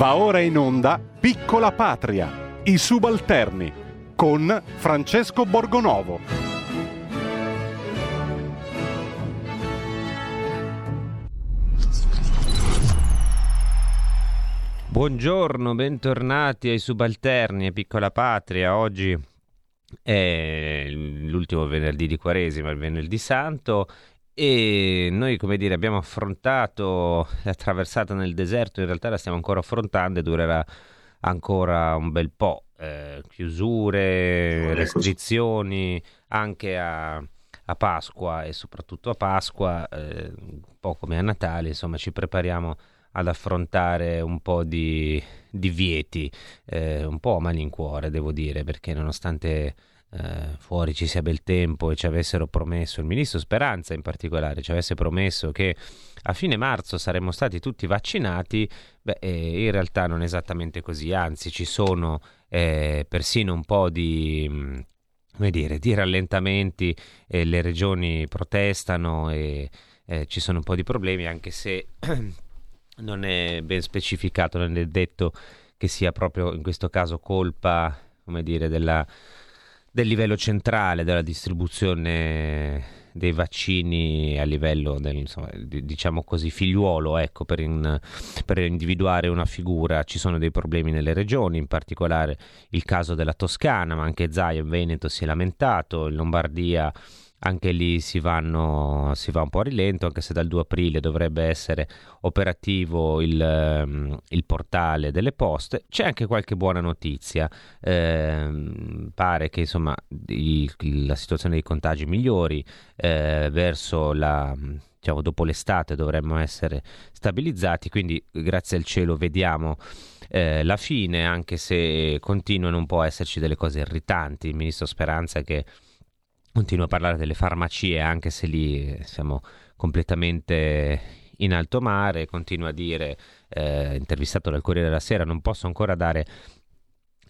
Va ora in onda Piccola Patria, i subalterni, con Francesco Borgonovo. Buongiorno, bentornati ai subalterni e Piccola Patria. Oggi è l'ultimo venerdì di Quaresima, il venerdì santo e noi, come dire, abbiamo affrontato la traversata nel deserto, in realtà la stiamo ancora affrontando e durerà ancora un bel po'. Eh, chiusure, restrizioni, anche a, a, Pasqua e soprattutto a Pasqua, eh, un po' come a Natale, insomma, ci prepariamo ad affrontare un po' di divieti, eh, un po' a malincuore, devo dire, perché nonostante eh, fuori ci sia bel tempo e ci avessero promesso, il ministro Speranza in particolare, ci avesse promesso che a fine marzo saremmo stati tutti vaccinati, beh, eh, in realtà non è esattamente così, anzi ci sono eh, persino un po' di... Mm, come dire, di rallentamenti, le regioni protestano e eh, ci sono un po' di problemi, anche se non è ben specificato, non è detto che sia proprio in questo caso colpa, come dire, della del livello centrale della distribuzione dei vaccini a livello del, insomma, diciamo così figliuolo ecco, per, in, per, individuare una figura. Ci sono dei problemi nelle regioni in particolare il caso della Toscana ma anche Zaia in Veneto si è lamentato in Lombardia anche lì si, vanno, si, va un po' a rilento, anche se dal 2 aprile dovrebbe essere operativo il, um, il portale delle poste. C'è anche qualche buona notizia, eh, pare che insomma il, la situazione dei contagi migliori eh, verso la diciamo dopo l'estate dovremmo essere stabilizzati, quindi grazie al cielo vediamo eh, la fine, anche se continuano un po' a esserci delle cose irritanti. Il ministro Speranza che Continuo a parlare delle farmacie, anche se lì siamo completamente in alto mare. Continuo a dire, eh, intervistato dal Corriere della Sera, non posso ancora dare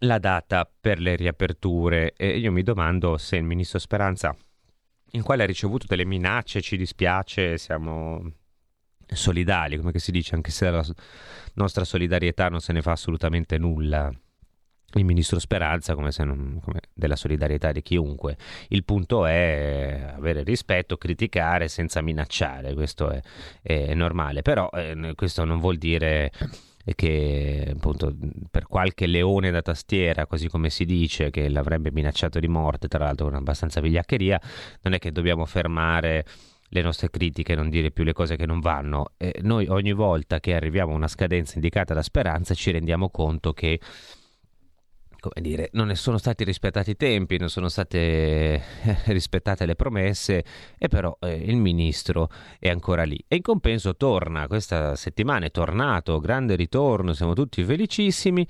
la data per le riaperture. E io mi domando se il ministro Speranza, in quale ha ricevuto delle minacce, ci dispiace, siamo solidali, come si dice, anche se la nostra solidarietà non se ne fa assolutamente nulla il ministro Speranza come se non, come della solidarietà di chiunque. Il punto è avere rispetto, criticare senza minacciare, questo è, è normale, però eh, questo non vuol dire che appunto per qualche leone da tastiera, così come si dice, che l'avrebbe minacciato di morte, tra l'altro con abbastanza vigliaccheria, non è che dobbiamo fermare le nostre critiche, non dire più le cose che non vanno. Eh, noi ogni volta che arriviamo a una scadenza indicata da Speranza ci rendiamo conto che come dire, non sono stati rispettati i tempi, non sono state eh, rispettate le promesse e però eh, il ministro è ancora lì. E in compenso torna, questa settimana è tornato, grande ritorno, siamo tutti felicissimi,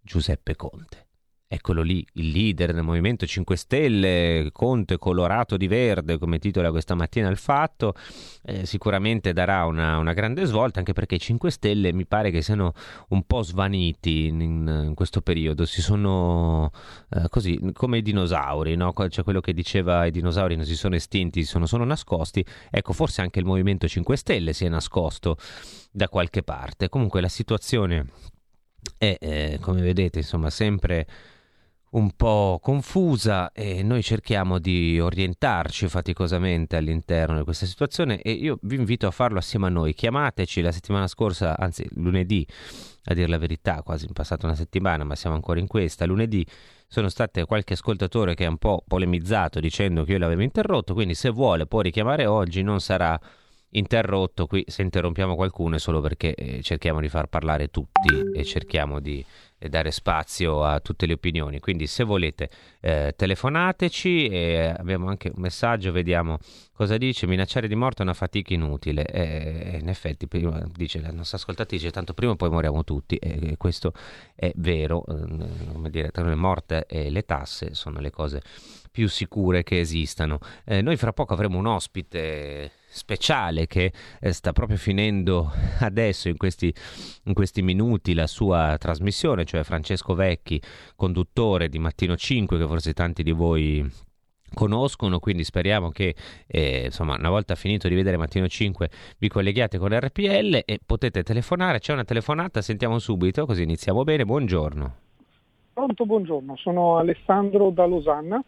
Giuseppe Conte. Eccolo lì, il leader del Movimento 5 Stelle, Conte colorato di verde, come titola questa mattina il fatto, eh, sicuramente darà una, una, grande svolta, anche perché i 5 Stelle mi pare che siano un po' svaniti in, in questo periodo, si sono eh, così come i dinosauri, no? cioè quello che diceva i dinosauri non si sono estinti, si sono solo nascosti, ecco forse anche il Movimento 5 Stelle si è nascosto da qualche parte. Comunque la situazione è, eh, come vedete, insomma, sempre un po' confusa e noi cerchiamo di orientarci faticosamente all'interno di questa situazione e io vi invito a farlo assieme a noi. Chiamateci la settimana scorsa, anzi lunedì, a dire la verità, quasi passata una settimana, ma siamo ancora in questa. Lunedì sono state qualche ascoltatore che ha un po' polemizzato dicendo che io l'avevo interrotto, quindi se vuole può richiamare oggi, non sarà interrotto qui se interrompiamo qualcuno è solo perché eh, cerchiamo di far parlare tutti e cerchiamo di e dare spazio a tutte le opinioni. Quindi se volete eh, telefonateci e abbiamo anche un messaggio, vediamo cosa dice. Minacciare di morte è una fatica inutile. E, in effetti, prima, dice la nostra ascoltatrice, tanto prima o poi moriamo tutti e questo è vero. Eh, come dire, tra le morte e le tasse sono le cose più sicure che esistano. Eh, noi fra poco avremo un ospite speciale che eh, sta proprio finendo adesso in questi, in questi, minuti la sua trasmissione, cioè Francesco Vecchi, conduttore di Mattino 5, che forse tanti di voi conoscono, quindi speriamo che eh, insomma una volta finito di vedere Mattino 5 vi colleghiate con RPL e potete telefonare, c'è una telefonata, sentiamo subito così iniziamo bene, buongiorno. Pronto, buongiorno, sono Alessandro da Losanna.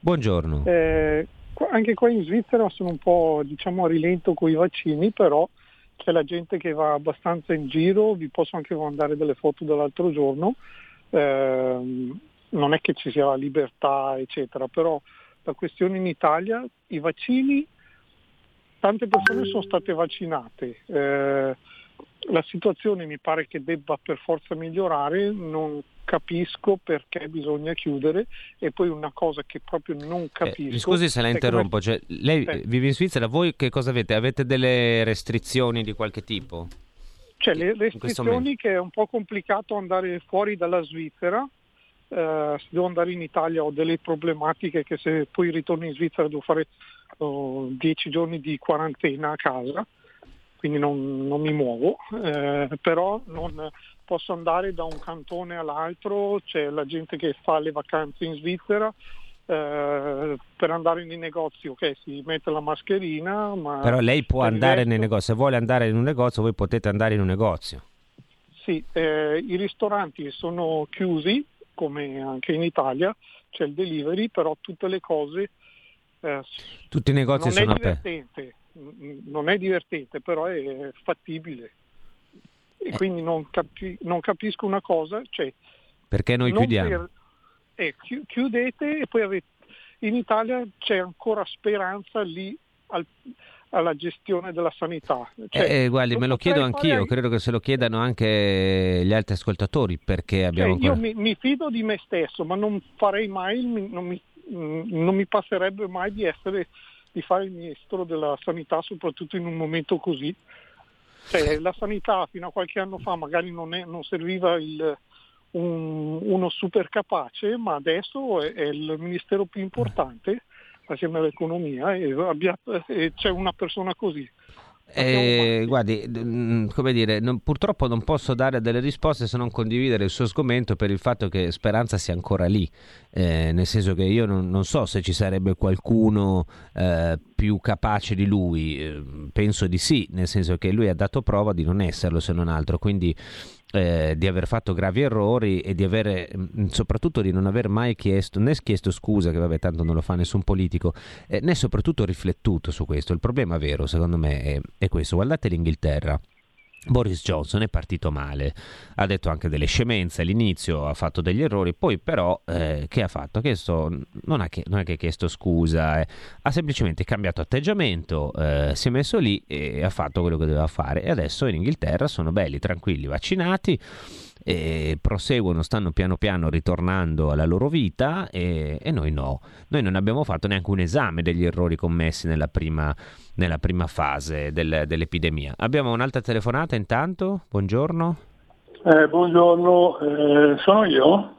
Buongiorno. Eh, anche qua in Svizzera sono un po' diciamo a rilento con i vaccini, però c'è la gente che va abbastanza in giro, vi posso anche mandare delle foto dell'altro giorno, eh, non è che ci sia la libertà eccetera, però la questione in Italia, i vaccini, tante persone sono state vaccinate, eh, la situazione mi pare che debba per forza migliorare, non capisco perché bisogna chiudere e poi una cosa che proprio non eh, capisco. Eh, scusi se la interrompo, come... cioè, lei eh. vive in Svizzera, voi che cosa avete? Avete delle restrizioni di qualche tipo? Cioè le restrizioni che è un po' complicato andare fuori dalla Svizzera, eh, se devo andare in Italia ho delle problematiche che se poi ritorno in Svizzera devo fare oh, dieci giorni di quarantena a casa, quindi non, non mi muovo, eh, però non posso andare da un cantone all'altro, c'è la gente che fa le vacanze in Svizzera, eh, per andare nei negozi ok si mette la mascherina ma però lei può andare resto... nei negozi se vuole andare in un negozio voi potete andare in un negozio sì eh, i ristoranti sono chiusi come anche in Italia, c'è il delivery, però tutte le cose... Eh, Tutti i negozi sono aperti. Non è divertente, però è fattibile. E eh. quindi non, capi- non, capisco una cosa, cioè... Perché noi chiudiamo? Per, eh, chiudete e poi avete... In Italia c'è ancora speranza lì al, alla gestione della sanità. Cioè, eh, guardi, me lo chiedo anch'io, fare... credo che se lo chiedano anche gli altri ascoltatori perché abbiamo... Cioè, io mi, mi, fido di me stesso, ma non farei mai, non mi, non mi passerebbe mai di essere, di fare il ministro della sanità, soprattutto in un momento così. Cioè, la sanità fino a qualche anno fa magari non, è, non serviva il, un, uno super capace, ma adesso è, è il ministero più importante assieme all'economia e, abbia, e c'è una persona così. Eh, guardi, mm, come dire, non, purtroppo non posso dare delle risposte se non condividere il suo sgomento per il fatto che Speranza sia ancora lì, eh, nel senso che io non, non, so se ci sarebbe qualcuno eh, più capace di lui, eh, penso di sì, nel senso che lui ha dato prova di non esserlo se non altro, quindi eh, di aver fatto gravi errori e di avere, mm, soprattutto di non aver mai chiesto, né chiesto scusa, che vabbè tanto non lo fa nessun politico, eh, né soprattutto riflettuto su questo. Il problema vero, secondo me, è, è questo. Guardate l'Inghilterra. Boris Johnson è partito male, ha detto anche delle scemenze all'inizio, ha fatto degli errori, poi però eh, che ha fatto? Che sto, non, ha che, non, è che ha chiesto scusa, eh, ha semplicemente cambiato atteggiamento, eh, si è messo lì e ha fatto quello che doveva fare. E adesso in Inghilterra sono belli, tranquilli, vaccinati e proseguono, stanno piano piano ritornando alla loro vita e, e noi no, noi non abbiamo fatto neanche un esame degli errori commessi nella prima nella prima fase del, dell'epidemia. Abbiamo un'altra telefonata intanto, buongiorno. Eh, buongiorno, eh, sono io?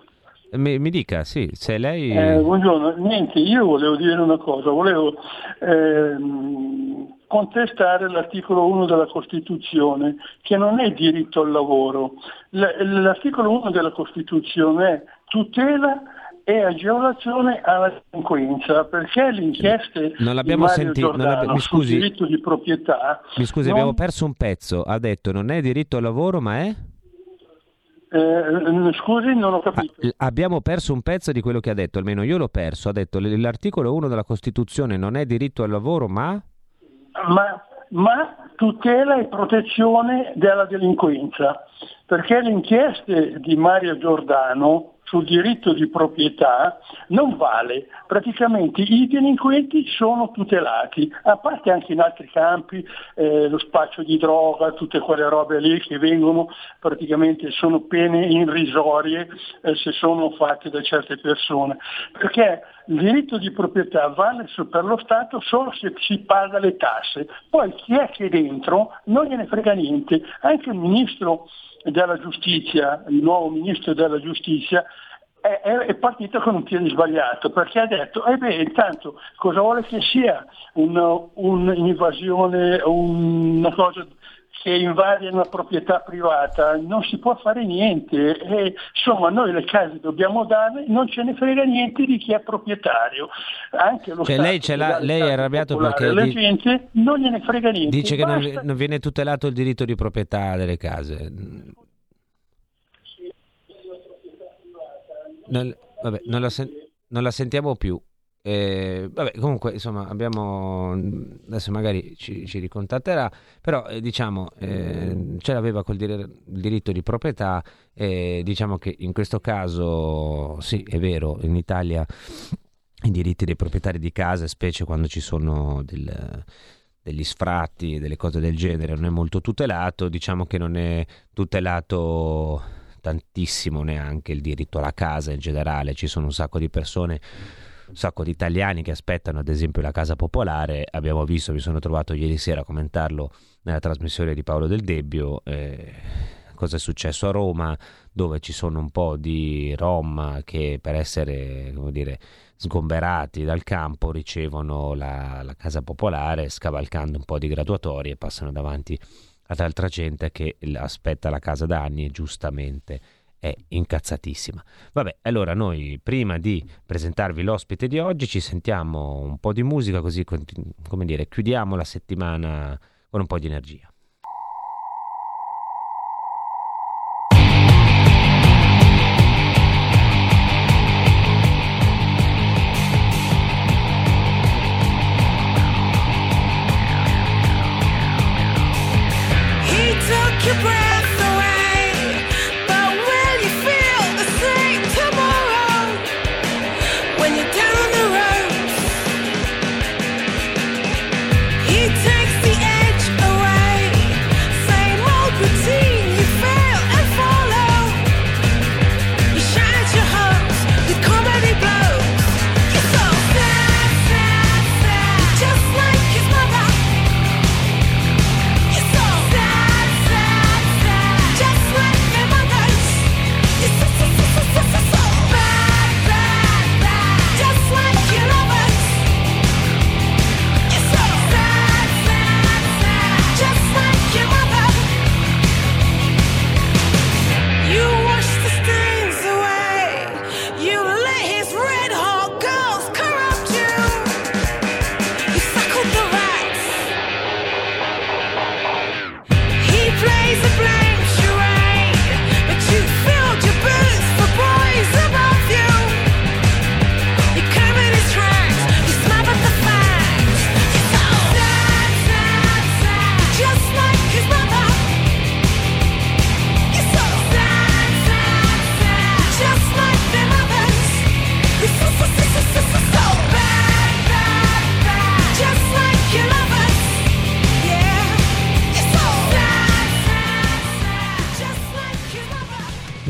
Mi, mi, dica, sì, se lei... Eh, buongiorno, niente, io volevo dire una cosa, volevo ehm, contestare l'articolo 1 della Costituzione, che non è diritto al lavoro. L'articolo 1 della Costituzione è tutela e agevolazione alla delinquenza, perché le inchieste non l'abbiamo sentito, mi scusi, diritto di proprietà... Mi scusi, non... abbiamo perso un pezzo, ha detto non è diritto al lavoro ma è... Eh, scusi, non ho capito. Ah, abbiamo perso un pezzo di quello che ha detto, almeno io l'ho perso. Ha detto l'articolo 1 della Costituzione non è diritto al lavoro, ma... Ma, ma tutela e protezione della delinquenza, perché le inchieste di Mario Giordano sul diritto di proprietà non vale, praticamente i delinquenti sono tutelati, a parte anche in altri campi, eh, lo spaccio di droga, tutte quelle robe lì che vengono praticamente sono pene irrisorie eh, se sono fatte da certe persone, perché il diritto di proprietà vale per lo Stato solo se si paga le tasse, poi chi è che dentro non gliene frega niente, anche il ministro della giustizia, il nuovo ministro della giustizia, è, è, partito con un piede sbagliato perché ha detto, eh beh, intanto cosa vuole che sia un, un'invasione, una cosa che invade una proprietà privata, non si può fare niente. E, insomma, noi le case dobbiamo dare, non ce ne frega niente di chi è proprietario. Anche lo cioè, lei, lei è arrabbiato perché la di... gente non gliene frega niente. Dice che non, non, viene tutelato il diritto di proprietà delle case. Non, vabbè, non la, sen- non la sentiamo più. Eh, vabbè, comunque, insomma, abbiamo adesso magari ci, ci ricontatterà, però eh, diciamo eh, ce l'aveva col dir- diritto di proprietà. diciamo che in questo caso, sì, è vero, in Italia i diritti dei proprietari di case, specie quando ci sono del, degli sfratti delle cose del genere, non è molto tutelato. Diciamo che non è tutelato tantissimo neanche il diritto alla casa in generale. Ci sono un sacco di persone un sacco di italiani che aspettano ad esempio la casa popolare. Abbiamo visto, mi sono trovato ieri sera a commentarlo nella trasmissione di Paolo Del Debbio. Eh, cosa è successo a Roma, dove ci sono un po' di rom che per essere, come dire, sgomberati dal campo ricevono la, la casa popolare scavalcando un po' di graduatorie e passano davanti ad altra gente che aspetta la casa da anni e giustamente è incazzatissima. Vabbè, allora noi prima di presentarvi l'ospite di oggi ci sentiamo un po' di musica così come dire, chiudiamo la settimana con un po' di energia. your breath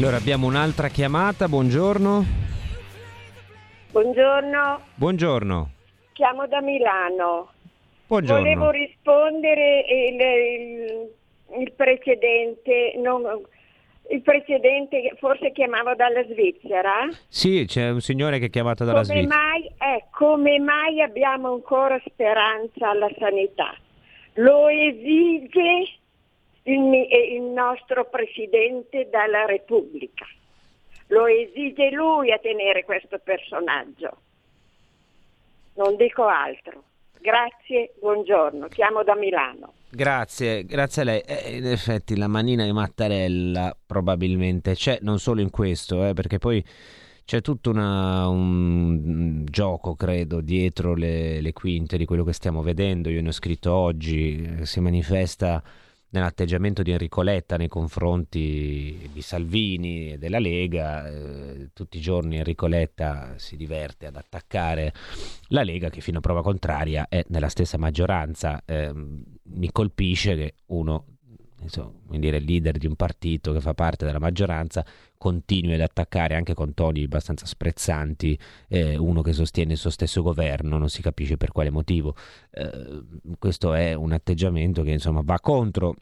Allora abbiamo un'altra chiamata, buongiorno. Buongiorno. Buongiorno. Chiamo da Milano. Buongiorno. Volevo rispondere il, il, il precedente, non, il precedente forse chiamava dalla Svizzera? Sì, c'è un signore che è chiamato dalla come Svizzera. Mai, eh, come mai abbiamo ancora speranza alla sanità? Lo esige il, il nostro Presidente della Repubblica. Lo esige lui a tenere questo personaggio. Non dico altro. Grazie, buongiorno. Chiamo da Milano. Grazie, grazie a lei. Eh, in effetti la manina di Mattarella probabilmente c'è, non solo in questo, eh, perché poi c'è tutto una, un gioco, credo, dietro le, le, quinte di quello che stiamo vedendo. Io ne ho scritto oggi, eh, si manifesta nell'atteggiamento di Enrico Letta nei confronti di Salvini e della Lega. Eh, tutti i giorni Enrico Letta si diverte ad attaccare la Lega che fino a prova contraria è nella stessa maggioranza. Eh, mi colpisce che uno insomma, dire, leader di un partito che fa parte della maggioranza continui ad attaccare anche con toni abbastanza sprezzanti eh, uno che sostiene il suo stesso governo, non si capisce per quale motivo. Eh, questo è un atteggiamento che insomma va contro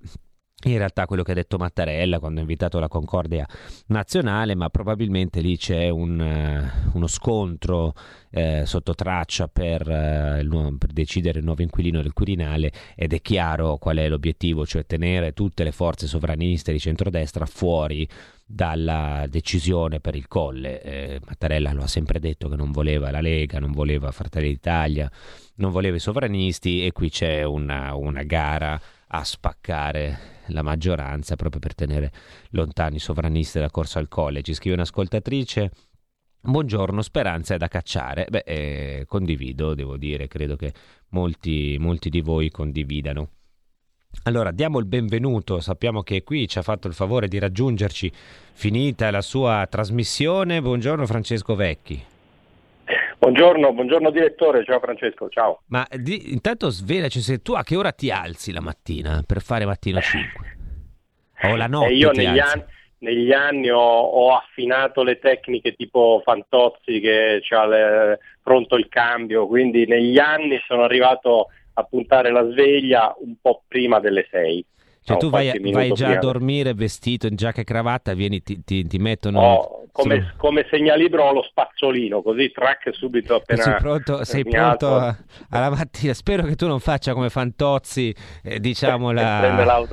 in realtà quello che ha detto Mattarella quando ha invitato la Concordia nazionale, ma probabilmente lì c'è un, uh, uno scontro eh, sotto traccia per, uh, il per, decidere il nuovo inquilino del Quirinale ed è chiaro qual è l'obiettivo, cioè tenere tutte le forze sovraniste di centrodestra fuori dalla decisione per il colle. Eh, Mattarella lo ha sempre detto che non voleva la Lega, non voleva Fratelli d'Italia, non voleva i sovranisti e qui c'è una, una gara a spaccare la maggioranza proprio per tenere lontani i sovranisti dalla corsa al colle. Ci scrive un'ascoltatrice. Buongiorno, speranza è da cacciare. Beh, eh, condivido, devo dire, credo che molti, molti di voi condividano. Allora, diamo il benvenuto, sappiamo che qui ci ha fatto il favore di raggiungerci finita la sua trasmissione. Buongiorno Francesco Vecchi. Buongiorno, buongiorno direttore, ciao Francesco, ciao. Ma di, intanto svelaci se tu a che ora ti alzi la mattina per fare mattino 5? O la notte? Eh, io negli anni, negli anni, ho, ho, affinato le tecniche tipo Fantozzi che ha pronto il cambio, quindi negli anni sono arrivato a puntare la sveglia un po' prima delle 6. Cioè no, tu vai, vai già prima. a dormire vestito in giacca e cravatta, vieni, ti, ti, ti mettono... Oh, come, su... come, segnalibro ho lo spazzolino, così track subito appena... Sei pronto, sei pronto a, alla mattina, spero che tu non faccia come Fantozzi, eh, diciamo la...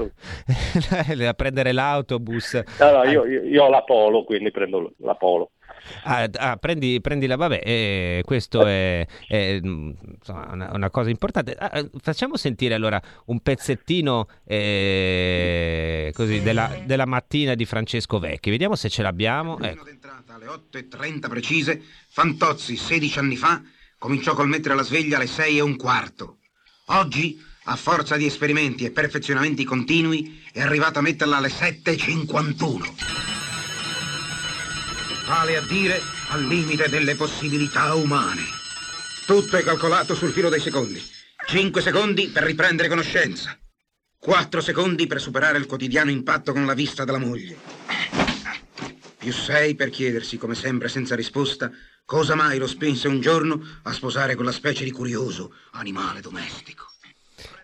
prendere l'autobus. No, no, io, io, io ho la Polo, quindi prendo la Polo. Ah, ah, prendi, prendila, vabbè, eh, questo è, è insomma, una, una, cosa importante. Ah, eh, facciamo sentire allora un pezzettino eh, così della, della, mattina di Francesco Vecchi, vediamo se ce l'abbiamo. Ecco. d'entrata alle 8.30 precise, Fantozzi 16 anni fa cominciò col mettere la sveglia alle 6 e un quarto. Oggi, a forza di esperimenti e perfezionamenti continui, è arrivato a metterla alle 7.51 vale a dire al limite delle possibilità umane. Tutto è calcolato sul filo dei secondi. Cinque secondi per riprendere conoscenza. Quattro secondi per superare il quotidiano impatto con la vista della moglie. Più sei per chiedersi, come sempre senza risposta, cosa mai lo spinse un giorno a sposare quella specie di curioso animale domestico.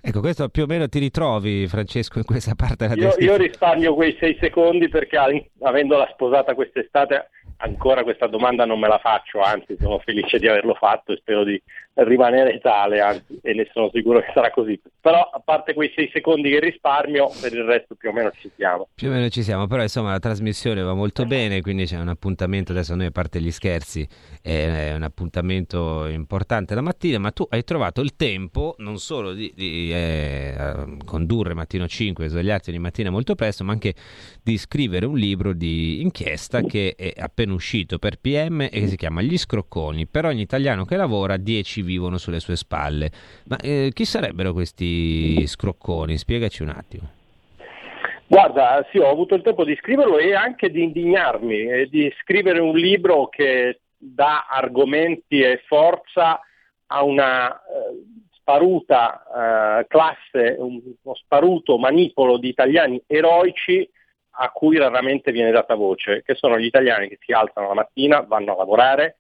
Ecco, questo più o meno ti ritrovi, Francesco, in questa parte della io, io risparmio quei sei secondi perché avendola sposata quest'estate ancora questa domanda non me la faccio, anzi sono felice di averlo fatto e spero di rimanere tale, anzi, e ne sono sicuro che sarà così. Però a parte quei sei secondi che risparmio, per il resto più o meno ci siamo. Più o meno ci siamo, però insomma la trasmissione va molto bene, quindi c'è un appuntamento, adesso noi a parte gli scherzi, è un appuntamento importante la mattina, ma tu hai trovato il tempo non solo di, di eh, condurre mattino 5, svegliarti ogni mattina molto presto, ma anche di scrivere un libro di inchiesta che è appena uscito per PM e che si chiama Gli scrocconi. Per ogni italiano che lavora, 10 vivono sulle sue spalle. Ma eh, chi sarebbero questi scrocconi? Spiegaci un attimo. Guarda, sì, ho avuto il tempo di scriverlo e anche di indignarmi e di scrivere un libro che dà argomenti e forza a una eh, sparuta eh, classe, uno sparuto manipolo di italiani eroici a cui raramente viene data voce, che sono gli italiani che si alzano la mattina, vanno a lavorare,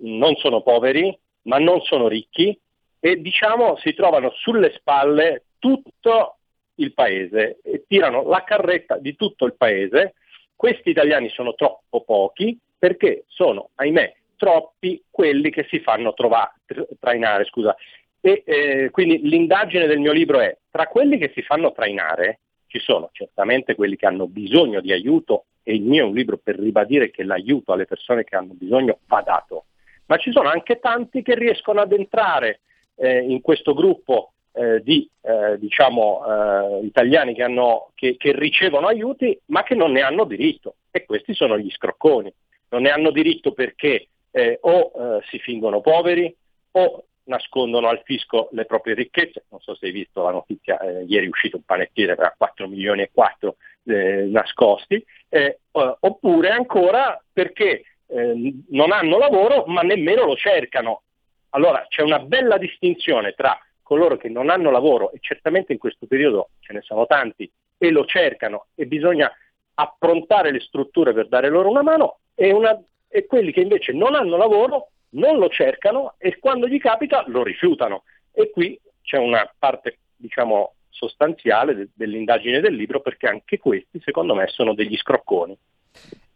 non sono poveri, ma non sono ricchi e diciamo si trovano sulle spalle tutto il paese e tirano la carretta di tutto il paese. Questi italiani sono troppo pochi perché sono, ahimè, troppi quelli che si fanno trovare, trainare. Scusa. E, eh, quindi l'indagine del mio libro è tra quelli che si fanno trainare ci sono certamente quelli che hanno bisogno di aiuto e il mio è un libro per ribadire che l'aiuto alle persone che hanno bisogno va dato, ma ci sono anche tanti che riescono ad entrare eh, in questo gruppo eh, di eh, diciamo, eh, italiani che, hanno, che, che ricevono aiuti ma che non ne hanno diritto e questi sono gli scrocconi. Non ne hanno diritto perché eh, o eh, si fingono poveri o nascondono al fisco le proprie ricchezze, non so se hai visto la notizia, eh, ieri è uscito un panettiere per 4 milioni e 4 eh, nascosti, eh, oppure ancora perché eh, non hanno lavoro ma nemmeno lo cercano. Allora c'è una bella distinzione tra coloro che non hanno lavoro e certamente in questo periodo ce ne sono tanti e lo cercano e bisogna approntare le strutture per dare loro una mano e, una, e quelli che invece non hanno lavoro non lo cercano e quando gli capita lo rifiutano. E qui c'è una parte, diciamo, sostanziale de- dell'indagine del libro perché anche questi secondo me sono degli scrocconi.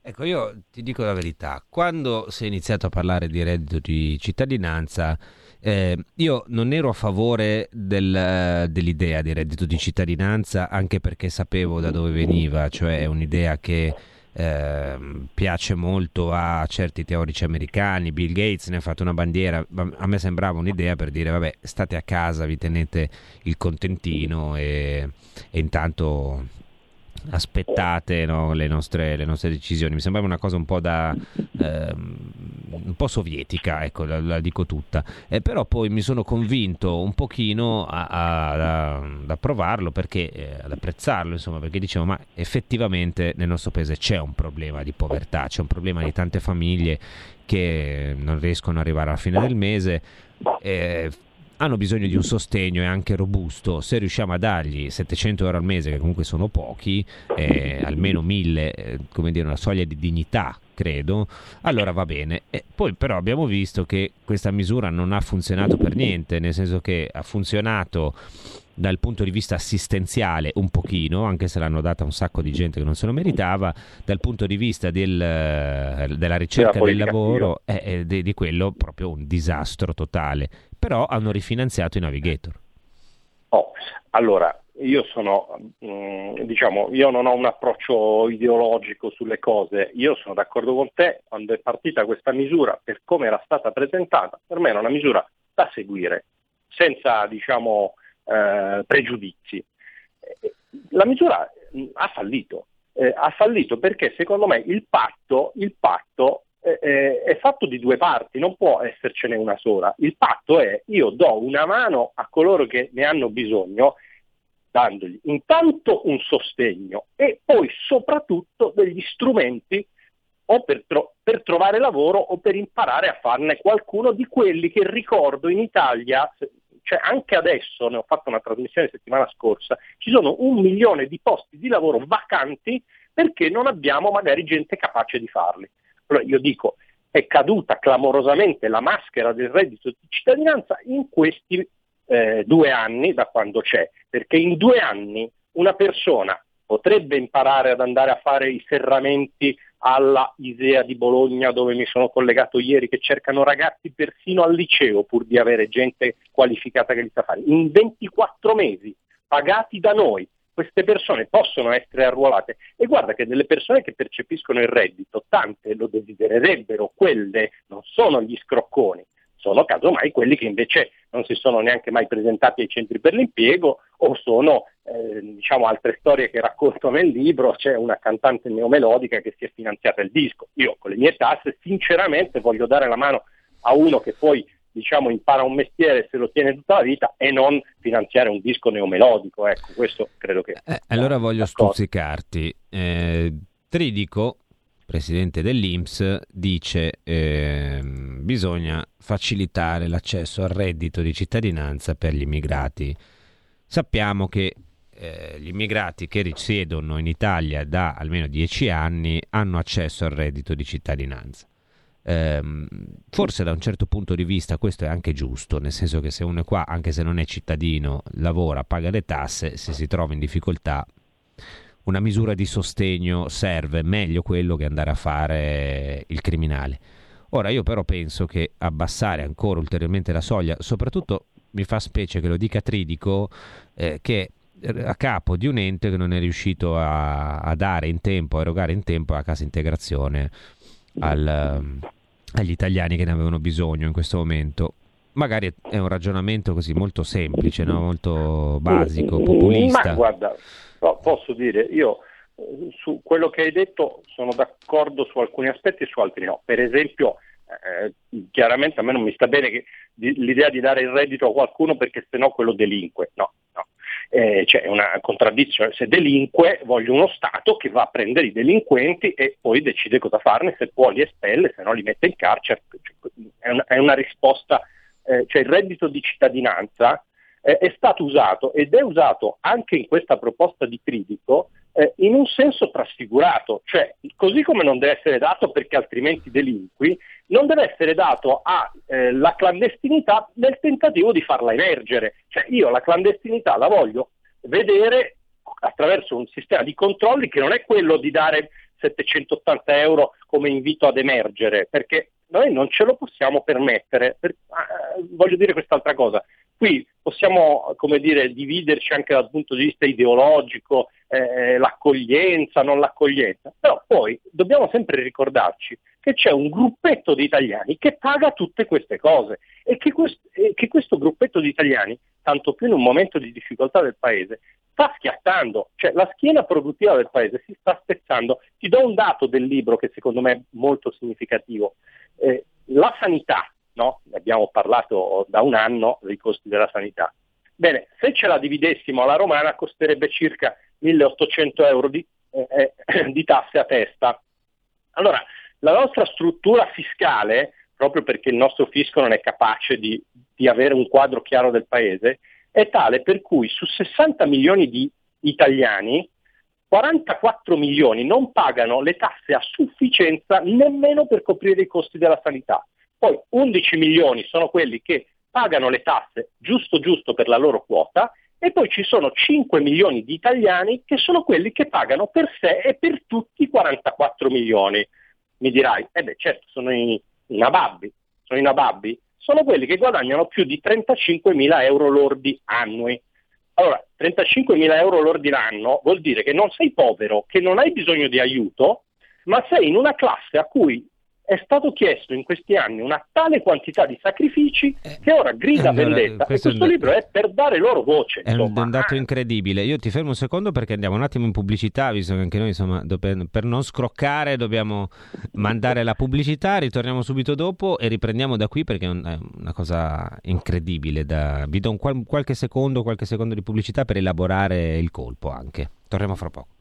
Ecco, io ti dico la verità, quando si è iniziato a parlare di reddito di cittadinanza, eh, io non ero a favore del, dell'idea di reddito di cittadinanza, anche perché sapevo da dove veniva, cioè è un'idea che eh, piace molto a certi teorici americani, Bill Gates ne ha fatto una bandiera, a me sembrava un'idea per dire vabbè state a casa, vi tenete il contentino e, e intanto aspettate no, le, nostre, le, nostre, decisioni. Mi sembrava una cosa un po' da ehm, un po' sovietica, ecco, la, la dico tutta. Eh, però poi mi sono convinto un pochino ad approvarlo perché eh, ad apprezzarlo, insomma, perché dicevo, ma effettivamente nel nostro paese c'è un problema di povertà, c'è un problema di tante famiglie che non riescono ad arrivare alla fine del mese. Eh, hanno bisogno di un sostegno e anche robusto. Se riusciamo a dargli 700 euro al mese, che comunque sono pochi, eh, almeno 1000, eh, come dire, una soglia di dignità, credo, allora va bene. E poi però abbiamo visto che questa misura non ha funzionato per niente, nel senso che ha funzionato dal punto di vista assistenziale un pochino, anche se l'hanno data un sacco di gente che non se lo meritava, dal punto di vista del, della ricerca del lavoro, eh, eh, di, di quello proprio un disastro totale però hanno rifinanziato i navigator. Oh, allora, io sono, mm, diciamo, io non ho un approccio ideologico sulle cose, io sono d'accordo con te, quando è partita questa misura, per come era stata presentata, per me era una misura da seguire, senza, diciamo, eh, pregiudizi. La misura mm, ha fallito, eh, ha fallito perché secondo me il patto, il patto eh, è fatto di due parti, non può essercene una sola. Il patto è io do una mano a coloro che ne hanno bisogno, dandogli intanto un sostegno e poi soprattutto degli strumenti o per, tro- per trovare lavoro o per imparare a farne qualcuno di quelli che ricordo in Italia, cioè anche adesso, ne ho fatto una trasmissione settimana scorsa, ci sono un milione di posti di lavoro vacanti perché non abbiamo magari gente capace di farli. Allora io dico, è caduta clamorosamente la maschera del reddito di cittadinanza in questi eh, due anni da quando c'è, perché in due anni una persona potrebbe imparare ad andare a fare i serramenti alla Isea di Bologna dove mi sono collegato ieri che cercano ragazzi persino al liceo pur di avere gente qualificata che li sa fare. In 24 mesi pagati da noi queste persone possono essere arruolate e guarda che delle persone che percepiscono il reddito, tante lo desidererebbero, quelle non sono gli scrocconi, sono casomai quelli che invece non si sono neanche mai presentati ai centri per l'impiego o sono eh, diciamo altre storie che racconto nel libro, c'è una cantante neomelodica che si è finanziata il disco. Io con le mie tasse sinceramente voglio dare la mano a uno che poi diciamo, impara un mestiere se lo tiene tutta la vita e non finanziare un disco neomelodico. Ecco, questo credo che... Eh, allora voglio stuzzicarti. Eh, Tridico, presidente dell'Inps, dice eh, bisogna facilitare l'accesso al reddito di cittadinanza per gli immigrati. Sappiamo che eh, gli immigrati che risiedono in Italia da almeno dieci anni hanno accesso al reddito di cittadinanza. Ehm, forse da un certo punto di vista questo è anche giusto, nel senso che se uno è qua, anche se non è cittadino, lavora, paga le tasse, se si trova in difficoltà, una misura di sostegno serve, meglio quello che andare a fare il criminale. Ora io però penso che abbassare ancora ulteriormente la soglia, soprattutto mi fa specie che lo dica Tridico, eh, che a capo di un ente che non è riuscito a, a dare in tempo, a erogare in tempo la cassa integrazione al, ehm, agli italiani che ne avevano bisogno in questo momento. Magari è un ragionamento così molto semplice, no? molto basico, populista. Ma guarda, posso dire, io eh, su quello che hai detto sono d'accordo su alcuni aspetti e su altri no. Per esempio, eh, chiaramente a me non mi sta bene che, di, l'idea di dare il reddito a qualcuno perché sennò quello delinque. No, no eh, c'è una contraddizione. Se delinque voglio uno Stato che va a prendere i delinquenti e poi decide cosa farne, se può li espelle, se no li mette in carcere. È una, è una risposta, eh, cioè il reddito di cittadinanza eh, è stato usato ed è usato anche in questa proposta di critico eh, in un senso trasfigurato, cioè così come non deve essere dato perché altrimenti delinqui, non deve essere dato alla eh, clandestinità nel tentativo di farla emergere. Cioè io la clandestinità la voglio vedere attraverso un sistema di controlli che non è quello di dare 780 euro come invito ad emergere, perché noi non ce lo possiamo permettere. Per, eh, voglio dire quest'altra cosa. Qui possiamo come dire, dividerci anche dal punto di vista ideologico, eh, l'accoglienza, non l'accoglienza, però poi dobbiamo sempre ricordarci che c'è un gruppetto di italiani che paga tutte queste cose e che, quest- e che questo gruppetto di italiani, tanto più in un momento di difficoltà del Paese, sta schiattando, cioè la schiena produttiva del Paese si sta spezzando. Ti do un dato del libro che secondo me è molto significativo. Eh, la sanità, no? ne abbiamo parlato da un anno dei costi della sanità. Bene, se ce la dividessimo alla romana costerebbe circa 1800 euro di, eh, eh di tasse a testa. Allora, la nostra struttura fiscale, proprio perché il nostro fisco non è capace di, di avere un quadro chiaro del paese, è tale per cui su 60 milioni di italiani 44 milioni non pagano le tasse a sufficienza nemmeno per coprire i costi della sanità. Poi 11 milioni sono quelli che pagano le tasse giusto giusto per la loro quota e poi ci sono 5 milioni di italiani che sono quelli che pagano per sé e per tutti i 44 milioni. Mi dirai, eh beh certo, sono i, i nababbi, sono i nababbi, sono quelli che guadagnano più di 35 mila euro lordi annui. Allora, 35 mila euro lordi l'anno vuol dire che non sei povero, che non hai bisogno di aiuto, ma sei in una classe a cui è stato chiesto in questi anni una tale quantità di sacrifici eh, che ora grida allora, vendetta questo e questo libro è per dare loro voce. È un, un dato incredibile. Io ti fermo un secondo perché andiamo un attimo in pubblicità, visto che anche noi insomma per, non scroccare dobbiamo mandare la pubblicità, ritorniamo subito dopo e riprendiamo da qui perché è una cosa incredibile. Da... Vi do un qual, qualche secondo, qualche secondo di pubblicità per elaborare il colpo anche. Torniamo fra poco.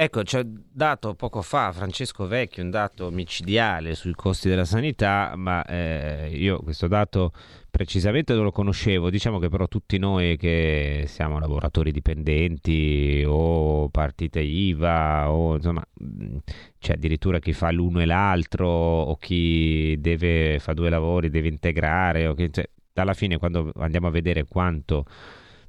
Ecco, ci ha dato poco fa Francesco Vecchio un dato micidiale sui costi della sanità, ma eh, io questo dato precisamente non lo conoscevo. Diciamo che però tutti noi che siamo lavoratori dipendenti o partite IVA o insomma c'è addirittura chi fa l'uno e l'altro o chi deve fa due lavori, deve integrare chi, cioè, alla fine quando andiamo a vedere quanto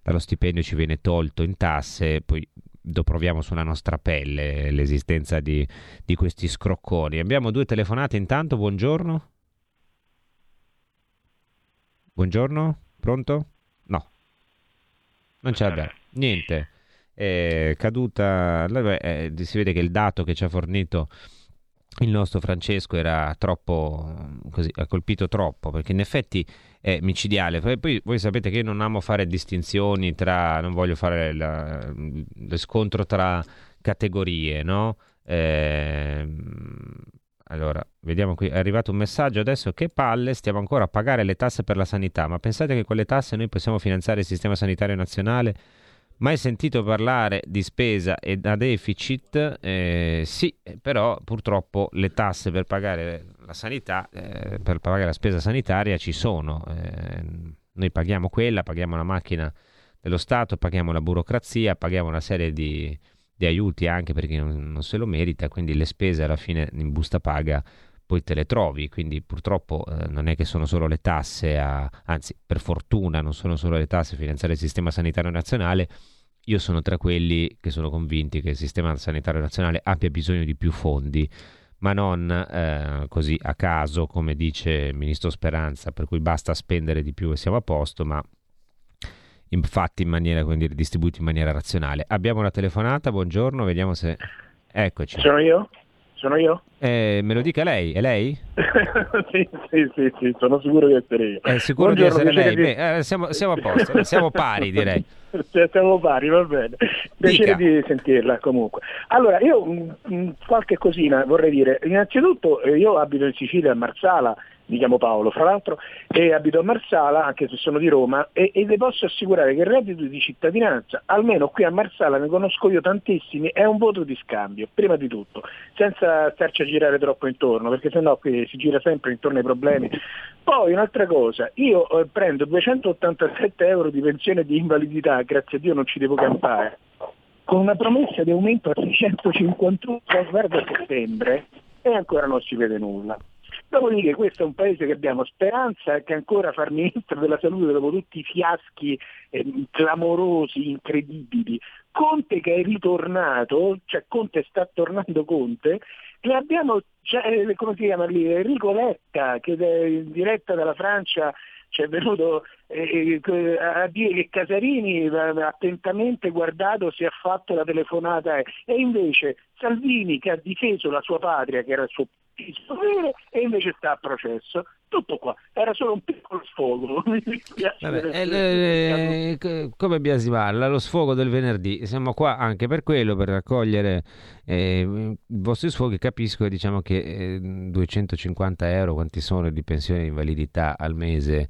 dallo stipendio ci viene tolto in tasse, poi lo proviamo sulla nostra pelle l'esistenza di, di questi scrocconi. Abbiamo due telefonate intanto, buongiorno. Buongiorno, pronto? No, non ce l'abbiamo, niente. È caduta, eh, si vede che il dato che ci ha fornito il nostro Francesco era troppo, così, ha colpito troppo, perché in effetti è micidiale. Poi voi sapete che io non amo fare distinzioni tra, non voglio fare la, lo scontro tra categorie, no? Eh, allora, vediamo qui, è arrivato un messaggio adesso, che palle, stiamo ancora a pagare le tasse per la sanità, ma pensate che con le tasse noi possiamo finanziare il sistema sanitario nazionale? Mai sentito parlare di spesa e da deficit? Eh, sì, però purtroppo le tasse per pagare la sanità, eh, per pagare la spesa sanitaria ci sono. Eh, noi paghiamo quella, paghiamo la macchina dello Stato, paghiamo la burocrazia, paghiamo una serie di, di aiuti anche perché non, non, se lo merita, quindi le spese alla fine in busta paga poi te le trovi, quindi purtroppo eh, non è che sono solo le tasse, a, anzi per fortuna non sono solo le tasse a finanziare il sistema sanitario nazionale, io sono tra quelli che sono convinti che il sistema sanitario nazionale abbia bisogno di più fondi ma non eh, così a caso, come dice il ministro Speranza, per cui basta spendere di più e siamo a posto, ma infatti in maniera, come dire, distribuiti in maniera razionale. Abbiamo una telefonata, buongiorno, vediamo se... Eccoci. Sono io? Sono io? Eh, me lo dica lei, è lei? sì, sì, sì, sì, sono sicuro di essere io. È sicuro Buongiorno, di essere lei? Di... Beh, eh, siamo, siamo, a posto, siamo pari direi. siamo pari, va bene. Piacere Dica. di sentirla comunque. Allora, io mh, mm, qualche cosina vorrei dire. Innanzitutto eh, io abito in Sicilia, a Marsala, mi chiamo Paolo fra l'altro, e abito a Marsala, anche se sono di Roma, e, e le posso assicurare che il reddito di cittadinanza, almeno qui a Marsala ne conosco io tantissimi, è un voto di scambio, prima di tutto, senza starci a girare troppo intorno, perché sennò qui si gira sempre intorno ai problemi. Poi un'altra cosa, io eh, prendo 287 euro di pensione di invalidità, grazie a Dio non ci devo campare, con una promessa di aumento a 651 guarda settembre e ancora non si vede nulla. Dopodiché questo è un paese che abbiamo speranza che ancora far ministro della salute dopo tutti i fiaschi eh, clamorosi, incredibili. Conte che è ritornato, cioè Conte sta tornando Conte, e abbiamo, cioè, come si chiama lì, Enrico Letta che è diretta dalla Francia ci è venuto eh, eh, a dire che Casarini attentamente guardato si è fatto la telefonata e invece Salvini che ha difeso la sua patria, che era il suo dovere e invece sta a processo. Tutto qua, era solo un piccolo sfogo. Vabbè, eh, eh, come biasimarla, lo sfogo del venerdì. Siamo qua anche per quello, per raccogliere eh, i vostri sfoghi. Capisco diciamo che 250 eh, euro, quanti sono di pensione di invalidità al mese?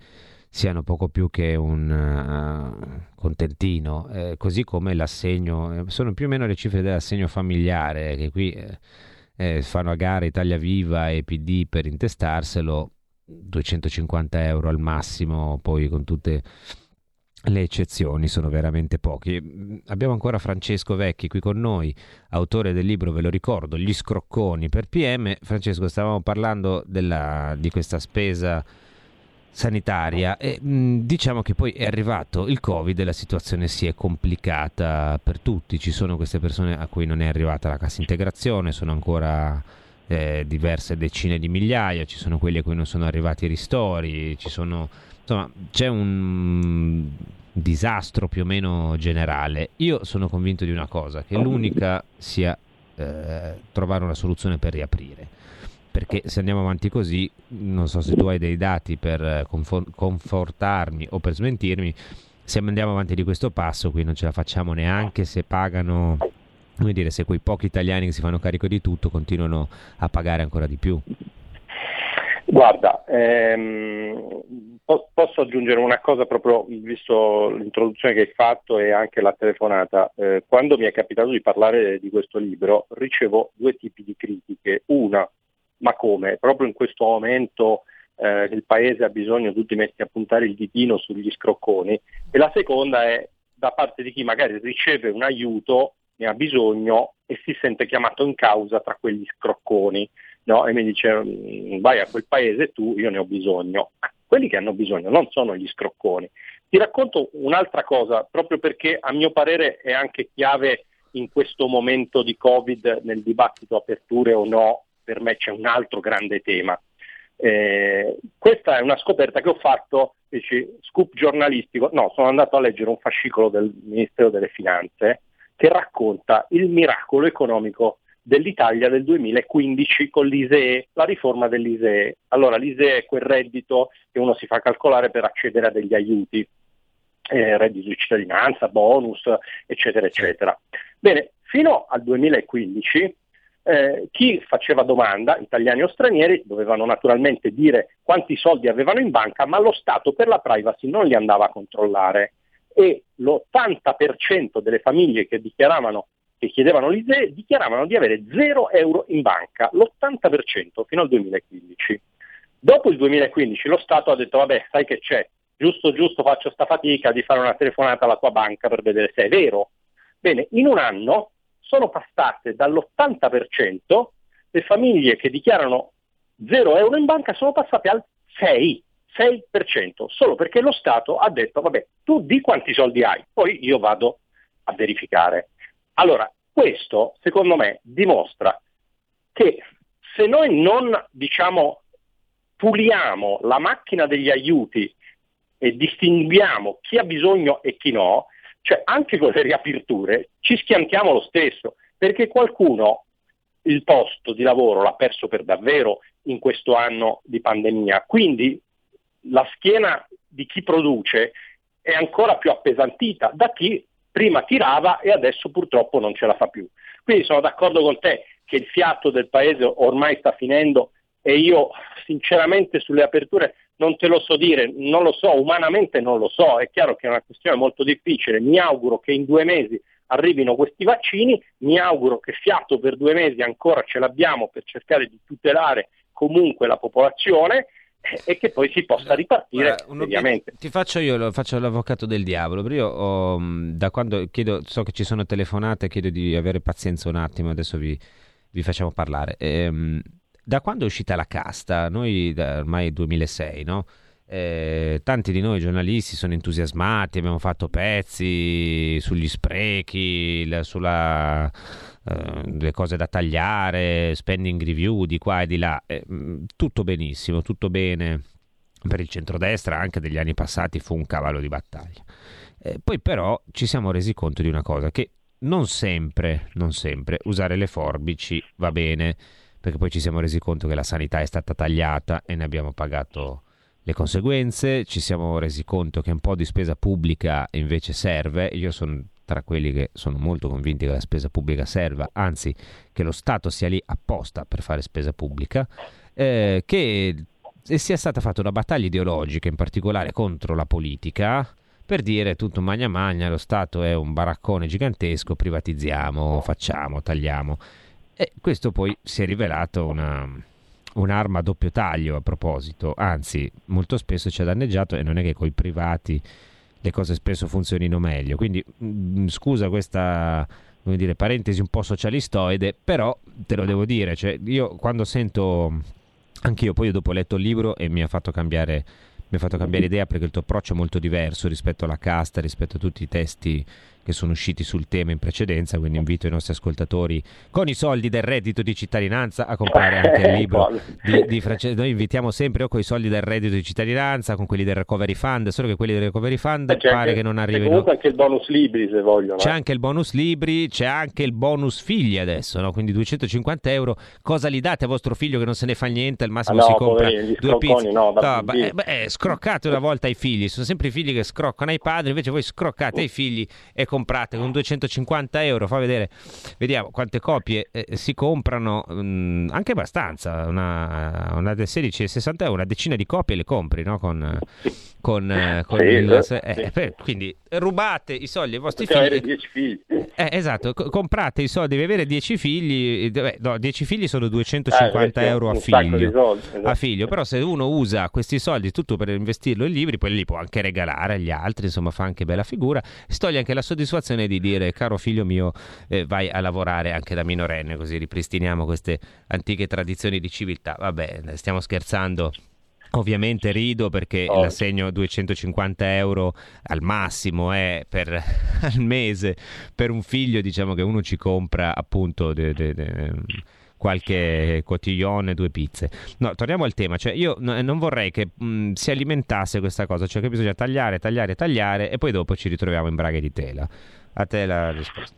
siano poco più che un uh, contentino, eh, così come l'assegno, sono più o meno le cifre dell'assegno familiare, che qui eh, fanno a gara Italia Viva e PD per intestarselo, 250 euro al massimo, poi con tutte le eccezioni sono veramente pochi. Abbiamo ancora Francesco Vecchi qui con noi, autore del libro, ve lo ricordo, Gli scrocconi per PM. Francesco, stavamo parlando della, di questa spesa sanitaria. E mh, diciamo che poi è arrivato il covid e la situazione si è complicata per tutti. Ci sono queste persone a cui non è arrivata la cassa integrazione sono ancora eh, diverse decine di migliaia ci sono quelli a cui non sono arrivati i ristori ci sono insomma c'è un disastro più o meno generale. Io sono convinto di una cosa che l'unica sia eh, trovare una soluzione per riaprire perché se andiamo avanti così, non so se tu hai dei dati per eh, confo- confortarmi o per smentirmi, se andiamo avanti di questo passo qui non ce la facciamo neanche se pagano, come dire, se quei pochi italiani che si fanno carico di tutto continuano a pagare ancora di più. Guarda, ehm, po- posso aggiungere una cosa proprio visto l'introduzione che hai fatto e anche la telefonata. Eh, quando mi è capitato di parlare di questo libro ricevo due tipi di critiche. Una ma come? Proprio in questo momento eh, il paese ha bisogno tutti messi a puntare il ditino sugli scrocconi e la seconda è da parte di chi magari riceve un aiuto, ne ha bisogno e si sente chiamato in causa tra quegli scrocconi no? e mi dice mm, vai a quel paese tu, io ne ho bisogno. Quelli che hanno bisogno non sono gli scrocconi. Ti racconto un'altra cosa, proprio perché a mio parere è anche chiave in questo momento di Covid nel dibattito aperture o no per me c'è un altro grande tema. Eh, questa è una scoperta che ho fatto, dici, scoop giornalistico, no, sono andato a leggere un fascicolo del Ministero delle Finanze che racconta il miracolo economico dell'Italia del 2015 con l'ISEE, la riforma dell'ISEE. Allora l'ISEE è quel reddito che uno si fa calcolare per accedere a degli aiuti, eh, reddito di cittadinanza, bonus, eccetera, eccetera. Bene, fino al 2015 eh, chi faceva domanda, italiani o stranieri, dovevano naturalmente dire quanti soldi avevano in banca, ma lo Stato per la privacy non li andava a controllare e l'80% delle famiglie che dichiaravano che chiedevano l'ISEE dichiaravano di avere 0 euro in banca, l'80% fino al 2015. Dopo il 2015 lo Stato ha detto vabbè, sai che c'è, giusto giusto faccio sta fatica di fare una telefonata alla tua banca per vedere se è vero. Bene, in un anno sono passate dall'80%, le famiglie che dichiarano 0 euro in banca sono passate al 6, 6%, solo perché lo Stato ha detto, vabbè, tu di quanti soldi hai, poi io vado a verificare. Allora, questo secondo me dimostra che se noi non diciamo, puliamo la macchina degli aiuti e distinguiamo chi ha bisogno e chi no, cioè anche con le riaperture ci schiantiamo lo stesso, perché qualcuno il posto di lavoro l'ha perso per davvero in questo anno di pandemia. Quindi la schiena di chi produce è ancora più appesantita da chi prima tirava e adesso purtroppo non ce la fa più. Quindi sono d'accordo con te che il fiato del paese ormai sta finendo e io sinceramente sulle aperture non te lo so dire, non lo so, umanamente non lo so, è chiaro che è una questione molto difficile, mi auguro che in due mesi arrivino questi vaccini, mi auguro che fiato per due mesi ancora ce l'abbiamo per cercare di tutelare comunque la popolazione e che poi si possa ripartire ovviamente. Ti faccio io, faccio l'avvocato del diavolo, io ho, mm, da quando chiedo, so che ci sono telefonate, chiedo di avere pazienza un attimo, adesso vi, vi facciamo parlare. Ehm, da quando è uscita la casta, noi da ormai 2006, no? Eh, tanti di noi giornalisti sono entusiasmati, abbiamo fatto pezzi sugli sprechi, la, sulla eh, le cose da tagliare, spending review di qua e di là, eh, tutto benissimo, tutto bene. Per il centrodestra anche degli anni passati fu un cavallo di battaglia. Eh, poi però ci siamo resi conto di una cosa, che non sempre, non sempre usare le forbici va bene, perché poi ci siamo resi conto che la sanità è stata tagliata e ne abbiamo pagato le conseguenze, ci siamo resi conto che un po' di spesa pubblica invece serve, io sono tra quelli che sono molto convinti che la spesa pubblica serva, anzi che lo Stato sia lì apposta per fare spesa pubblica, eh, che sia stata fatta una battaglia ideologica in particolare contro la politica per dire tutto magna magna, lo Stato è un baraccone gigantesco, privatizziamo, facciamo, tagliamo. E questo poi si è rivelato una, un'arma a doppio taglio a proposito, anzi molto spesso ci ha danneggiato e non è che coi privati le cose spesso funzionino meglio. Quindi mh, mm, scusa questa come dire, parentesi un po' socialistoide, però te lo devo dire, cioè, io quando sento anch'io poi dopo ho letto il libro e mi ha fatto cambiare mi ha fatto cambiare idea perché il tuo approccio è molto diverso rispetto alla casta, rispetto a tutti i testi che sono usciti sul tema in precedenza, quindi invito i nostri ascoltatori con i soldi del reddito di cittadinanza a comprare anche il libro di, di Francesco. Noi invitiamo sempre o con i soldi del reddito di cittadinanza, con quelli del recovery fund, solo che quelli del recovery fund c'è pare anche, che non arrivino. C'è comunque anche il bonus libri se vogliono. C'è anche il bonus libri, c'è anche il bonus figli adesso, no? quindi 250 euro. Cosa gli date a vostro figlio che non se ne fa niente? Al massimo ah, no, si compra poverini, due pizze. No, no, beh, beh, scroccate una volta ai figli, sono sempre i figli che scroccano ai padri, invece voi scroccate ai figli e comprate con 250 150 euro, fa vedere, vediamo quante copie eh, si comprano, mh, mm, anche abbastanza, una, una del 16 e 60 euro, una decina di copie le compri, no? Con, con, eh, con sì, il, sì. eh, eh quindi rubate i soldi ai vostri Potete figli. avere 10 figli. Eh, esatto, co- comprate i soldi, devi avere 10 figli, eh, no, 10 figli sono 250 Eh, euro a figlio. soldi, esatto. A figlio, però se uno usa questi soldi tutto per investirlo in libri, poi li può anche regalare agli altri, insomma fa anche bella figura, si toglie anche la soddisfazione di dire caro figlio mio eh, vai a lavorare anche da minorenne, così ripristiniamo queste antiche tradizioni di civiltà. Vabbè, stiamo scherzando. Ovviamente rido perché Oh. l'assegno 250 euro al massimo è per al mese per un figlio, diciamo che uno ci compra appunto de- de- de- qualche cotillone, due pizze. No, torniamo al tema, cioè io no- non vorrei che mh, si alimentasse questa cosa, cioè che bisogna tagliare, tagliare, tagliare e poi dopo ci ritroviamo in braghe di tela. A te la risposta.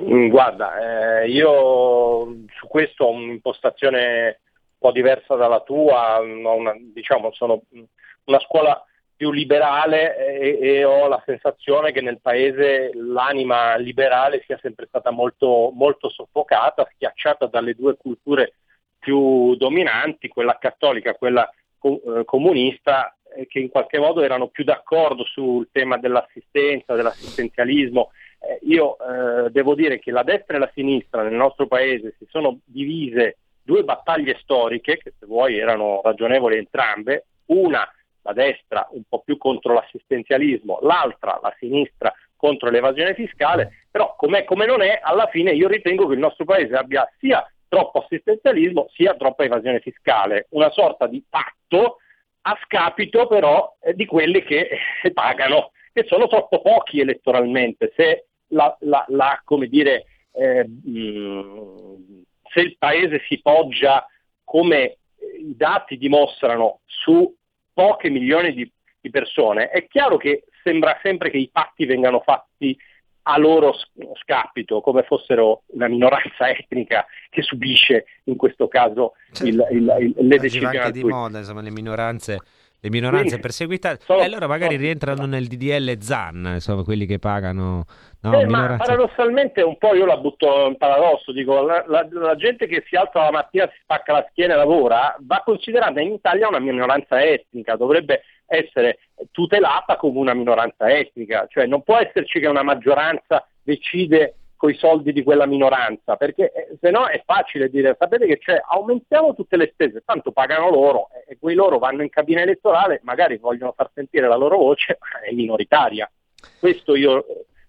Mm, Guarda, eh, io su questo ho un'impostazione un po' diversa dalla tua, mm, una- diciamo, sono mm, una scuola più liberale e, e ho la sensazione che nel paese l'anima liberale sia sempre stata molto, molto soffocata, schiacciata dalle due culture più dominanti, quella cattolica e quella eh, comunista, eh, che in qualche modo erano più d'accordo sul tema dell'assistenza, dell'assistenzialismo. Eh, io eh, devo dire che la destra e la sinistra nel nostro paese si sono divise due battaglie storiche, che se vuoi erano ragionevoli entrambe, una la destra un po' più contro l'assistenzialismo, l'altra la sinistra contro l'evasione fiscale, però com'è come non è, alla fine io ritengo che il nostro paese abbia sia troppo assistenzialismo sia troppa evasione fiscale, una sorta di patto a scapito però eh, di quelli che eh, pagano, che sono troppo pochi elettoralmente. Se la, la- la, dire, eh, mh, se il paese si poggia, come i dati dimostrano, su poche milioni di, di persone, è chiaro che sembra sempre che i patti vengano fatti a loro scapito, come fossero una minoranza etnica che subisce in questo caso il, il, il, le decisioni. anche di moda, insomma, le minoranze le minoranze Quindi, perseguitate sono, e allora magari sono, rientrano nel DDL ZAN, insomma, quelli che pagano no, eh, ma paradossalmente un po' io la butto in paradosso, dico la, la, la, gente che si alza la mattina, si spacca la schiena e lavora, va considerata in Italia una minoranza etnica, dovrebbe essere tutelata come una minoranza etnica, cioè non può esserci che una maggioranza decide i soldi di quella minoranza, perché eh, se no è facile dire, sapete che c'è, aumentiamo tutte le spese, tanto pagano loro e quei loro vanno in cabina elettorale, magari vogliono far sentire la loro voce, ma è minoritaria. Questo io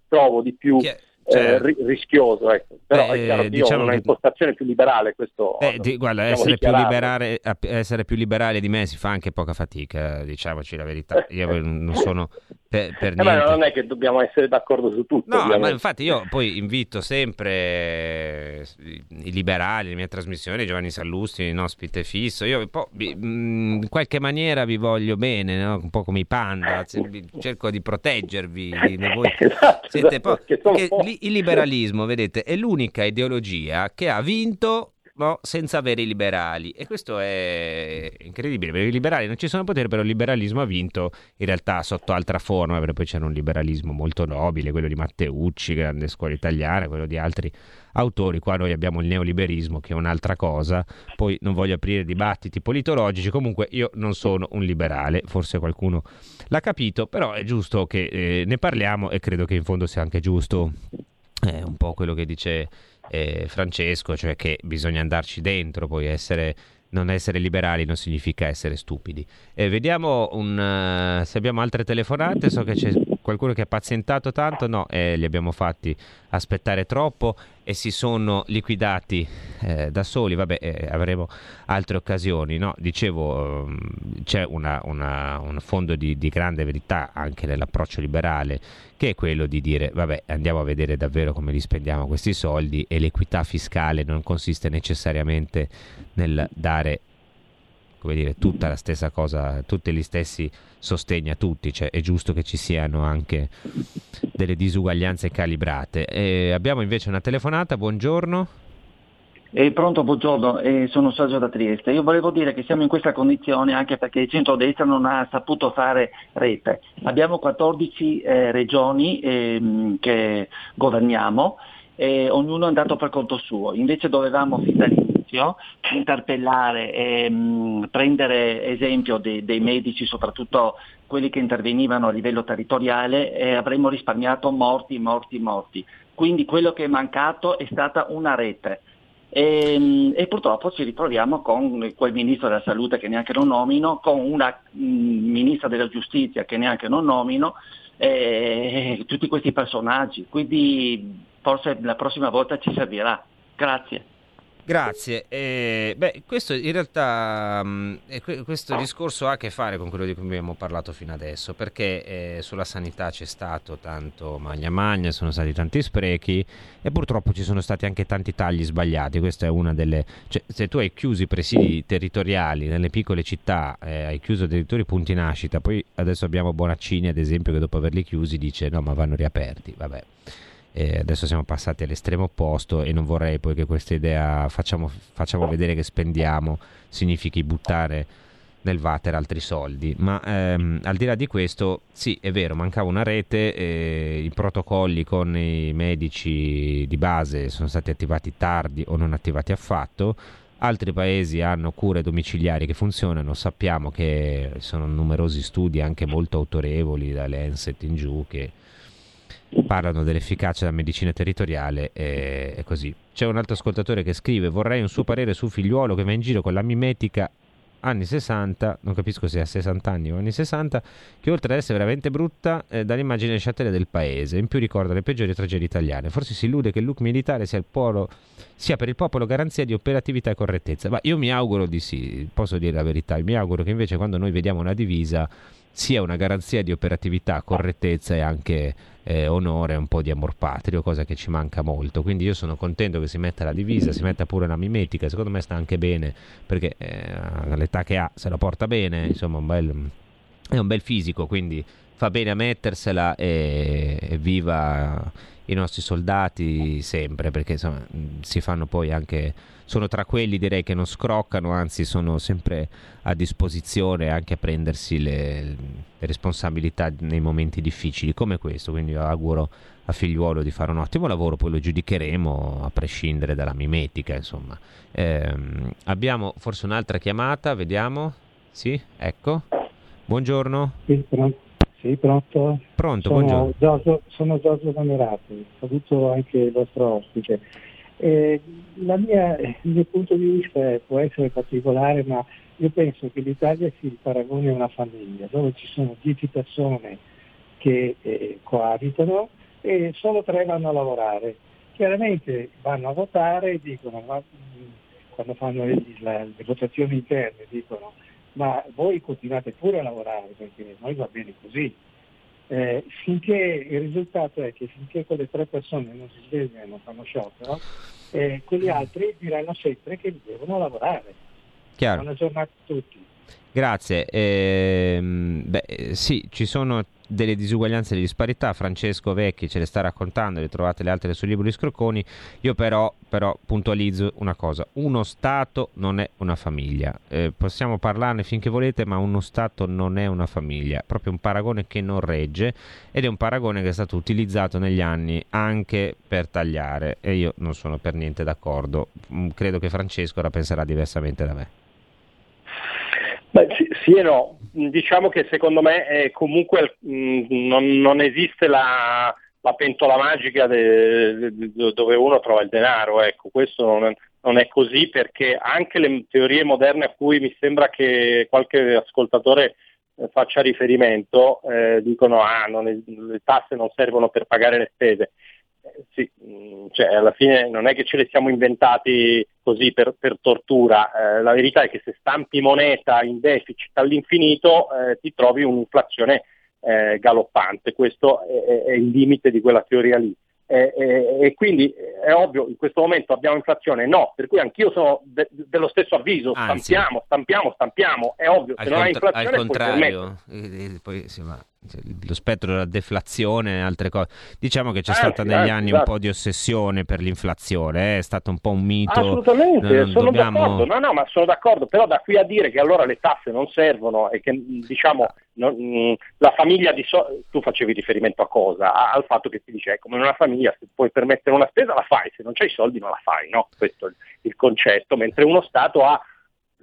trovo di più... Che eh, rischioso, ecco. però beh, è chiaro che diciamo una impostazione più liberale. Questo, beh, di, guarda, essere più, liberale, essere più, liberale, di me si fa anche poca fatica, diciamoci la verità. Io non sono per, per eh, niente. non è che dobbiamo essere d'accordo su tutto. No, ma infatti io poi invito sempre i liberali, le mie trasmissioni, Giovanni Sallusti, in ospite fisso. Io po', in qualche maniera vi voglio bene, no? un po' come i panda, cerco di proteggervi. Voi esatto, siete esatto, po'... il liberalismo, vedete, è l'unica ideologia che ha vinto no, senza avere i liberali. E questo è incredibile, perché i liberali non ci sono poteri, però il liberalismo ha vinto in realtà sotto altra forma, perché poi c'era un liberalismo molto nobile, quello di Matteucci, grande scuola italiana, quello di altri autori. Qua noi abbiamo il neoliberismo, che è un'altra cosa. Poi non voglio aprire dibattiti politologici, comunque io non sono un liberale, forse qualcuno l'ha capito, però è giusto che eh, ne parliamo e credo che in fondo sia anche giusto eh, un po' quello che dice eh, Francesco, cioè che bisogna andarci dentro, poi essere, non essere liberali non significa essere stupidi. Eh, vediamo un, uh, se abbiamo altre telefonate, so che c'è qualcuno che ha pazientato tanto, no, eh, li abbiamo fatti aspettare troppo e si sono liquidati eh, da soli, vabbè eh, avremo altre occasioni, no? dicevo um, c'è una, una, un fondo di, di, grande verità anche nell'approccio liberale che è quello di dire vabbè andiamo a vedere davvero come li spendiamo questi soldi e l'equità fiscale non consiste necessariamente nel dare come dire, tutta la stessa cosa, tutti gli stessi sostegni a tutti, cioè è giusto che ci siano anche delle disuguaglianze calibrate. E abbiamo invece una telefonata, buongiorno. Eh, pronto, buongiorno, eh, sono Sergio da Trieste. Io volevo dire che siamo in questa condizione anche perché il centro-destra non ha saputo fare rete. Abbiamo 14 eh, regioni ehm, che governiamo e ognuno è andato per conto suo. Invece dovevamo fin dall'inizio interpellare e mh, mm, prendere esempio dei, dei medici, soprattutto quelli che intervenivano a livello territoriale e avremmo risparmiato morti, morti, morti. Quindi quello che è mancato è stata una rete. E, mm, e, purtroppo ci ritroviamo con quel ministro della salute che neanche non nomino, con una mh, mm, ministra della giustizia che neanche non nomino, e tutti questi personaggi. Quindi forse la prossima volta ci servirà. Grazie. Grazie. Eh, beh, questo in realtà mh, mm, questo discorso ha a che fare con quello di cui abbiamo parlato fino adesso, perché eh, sulla sanità c'è stato tanto magna magna, sono stati tanti sprechi e purtroppo ci sono stati anche tanti tagli sbagliati. Questa è una delle cioè, se tu hai chiuso i presidi territoriali nelle piccole città, eh, hai chiuso addirittura i punti nascita, poi adesso abbiamo Bonaccini ad esempio che dopo averli chiusi dice "No, ma vanno riaperti". Vabbè eh, adesso siamo passati all'estremo opposto e non vorrei poi che questa idea facciamo, facciamo vedere che spendiamo significhi buttare nel water altri soldi. Ma ehm, al di là di questo, sì, è vero, mancava una rete, eh, i protocolli con i medici di base sono stati attivati tardi o non attivati affatto. Altri paesi hanno cure domiciliari che funzionano, sappiamo che sono numerosi studi anche molto autorevoli, da Lancet in giù, che parlano dell'efficacia della medicina territoriale e, e, così. C'è un altro ascoltatore che scrive vorrei un suo parere sul figliuolo che va in giro con la mimetica anni 60, non capisco se ha 60 anni o anni 60, che oltre ad essere veramente brutta eh, dà l'immagine sciatteria del paese, in più ricorda le peggiori tragedie italiane. Forse si illude che il look militare sia, il polo, sia per il popolo garanzia di operatività e correttezza, ma io mi auguro di sì, posso dire la verità, mi auguro che invece quando noi vediamo una divisa sia una garanzia di operatività, correttezza e anche eh, onore, un po' di amor patrio, cosa che ci manca molto. Quindi io sono contento che si metta la divisa, si metta pure la mimetica, secondo me sta anche bene perché eh, all'età che ha se la porta bene, insomma un bel, è un bel fisico, quindi fa bene a mettersela e, e viva i nostri soldati sempre perché insomma, si fanno poi anche sono tra quelli direi che non scroccano anzi sono sempre a disposizione anche a prendersi le, le responsabilità nei momenti difficili come questo. Quindi io auguro a figliuolo di fare un ottimo lavoro poi lo giudicheremo a prescindere dalla mimetica insomma. Eh, abbiamo forse un'altra chiamata vediamo. Sì ecco. Buongiorno. Sì, pronto. Sì, pronto? Pronto, sono buongiorno. Giorgio, sono Giorgio Camerati, saluto anche il vostro ospite. Eh, mia, il mio punto di vista può essere particolare, ma io penso che l'Italia si paragoni a una famiglia dove ci sono 10 persone che eh, coabitano e solo tre vanno a lavorare. Chiaramente vanno a votare e dicono, ma, quando fanno le, le votazioni interne, dicono ma voi continuate pure a lavorare perché noi va bene così. Eh, finché il risultato è che finché quelle tre persone non si svegliano e non fanno sciopero, eh, quegli altri diranno sempre che devono lavorare. Chiaro. Buona giornata a tutti. Grazie. Eh, beh, sì, ci sono delle disuguaglianze e delle disparità. Francesco Vecchi ce le sta raccontando, le trovate le altre sul libro di Scrocconi. Io però, però puntualizzo una cosa: uno Stato non è una famiglia. Eh, possiamo parlarne finché volete, ma uno Stato non è una famiglia. Proprio un paragone che non regge ed è un paragone che è stato utilizzato negli anni anche per tagliare. E io non sono per niente d'accordo. Mm, credo che Francesco ora penserà diversamente da me. Sì, e no, diciamo che secondo me è comunque mh, mm, non, non, esiste la, la pentola magica de, de, dove uno trova il denaro, ecco, questo non è, non è, così perché anche le teorie moderne a cui mi sembra che qualche ascoltatore eh, faccia riferimento eh, dicono ah, è, le tasse non servono per pagare le spese sì, mm, cioè alla fine non è che ce le siamo inventati così per, per tortura, eh, la verità è che se stampi moneta in deficit all'infinito eh, ti trovi un'inflazione eh, galoppante, questo è, è, il limite di quella teoria lì. e quindi è ovvio, in questo momento abbiamo inflazione? No, per cui anch'io sono de- dello stesso avviso, Anzi, stampiamo, stampiamo, stampiamo, è ovvio, se non cont- hai inflazione al contrario, poi, sì, ma lo spettro della deflazione e altre cose. Diciamo che c'è eh, stata negli eh, anni esatto. un po' di ossessione per l'inflazione, eh, è stato un po' un mito. Assolutamente, Non sono dobbiamo- d'accordo, no, no, ma sono d'accordo, però da qui a dire che allora le tasse non servono e che diciamo non- mh, la famiglia di so- tu facevi riferimento a cosa? A- al fatto che si dice, come in una famiglia se puoi permettere una spesa la fai, se non c'hai i soldi non la fai, no? Questo è il, il concetto, mentre uno Stato ha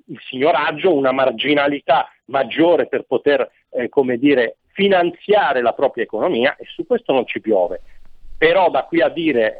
il signoraggio, una marginalità maggiore per poter, eh, come dire, finanziare la propria economia e su questo non ci piove. Però da qui a dire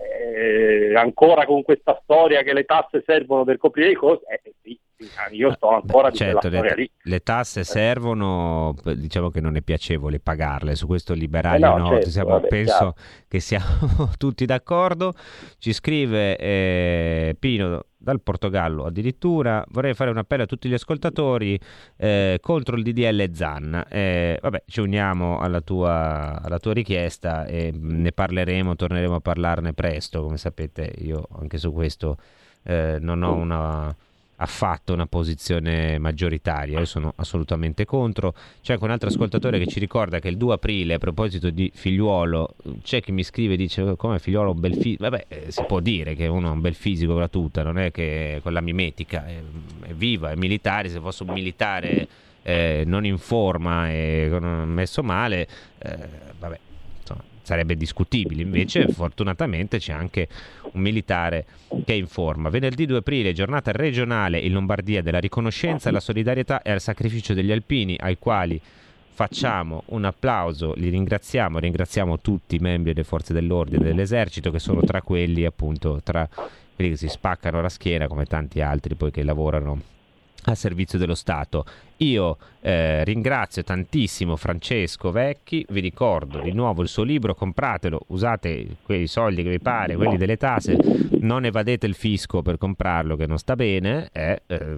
eh, ancora con questa storia che le tasse servono per coprire i costi, eh, sì, sì, io sto ancora di Certo, le, lì. le tasse servono, diciamo che non è piacevole pagarle, su questo liberali Eh no, no, certo, siamo- vabbè, penso chiaro. che siamo tutti d'accordo. Ci scrive eh, Pino dal Portogallo addirittura, vorrei fare un appello a tutti gli ascoltatori eh, contro il DDL ZAN. Eh, vabbè, ci uniamo alla tua, alla tua richiesta e ne parleremo, torneremo a parlarne presto, come sapete. Io anche su questo eh, non ho una affatto una posizione maggioritaria, io sono assolutamente contro. C'è anche un altro ascoltatore che ci ricorda che il 2 aprile, a proposito di figliuolo, c'è chi mi scrive e dice "Oh, come figliuolo bel fisico, vabbè eh, si può dire che uno ha un bel fisico con la tuta, non è che con la mimetica, è, è viva, è militare, se fosse un militare eh, non in forma e messo male, eh, vabbè sarebbe discutibile. Invece, fortunatamente, c'è anche un militare che è in forma. Venerdì 2 aprile, giornata regionale in Lombardia della riconoscenza, alla solidarietà e al sacrificio degli alpini, ai quali facciamo un applauso, li ringraziamo, ringraziamo tutti i membri delle forze dell'ordine e dell'esercito che sono tra quelli appunto tra quelli che si spaccano la schiena come tanti altri poi che lavorano a servizio dello Stato Io eh, ringrazio tantissimo Francesco Vecchi, vi ricordo di nuovo il suo libro, compratelo, usate quei soldi che vi pare, quelli delle tasse, non evadete il fisco per comprarlo che non sta bene, eh, eh,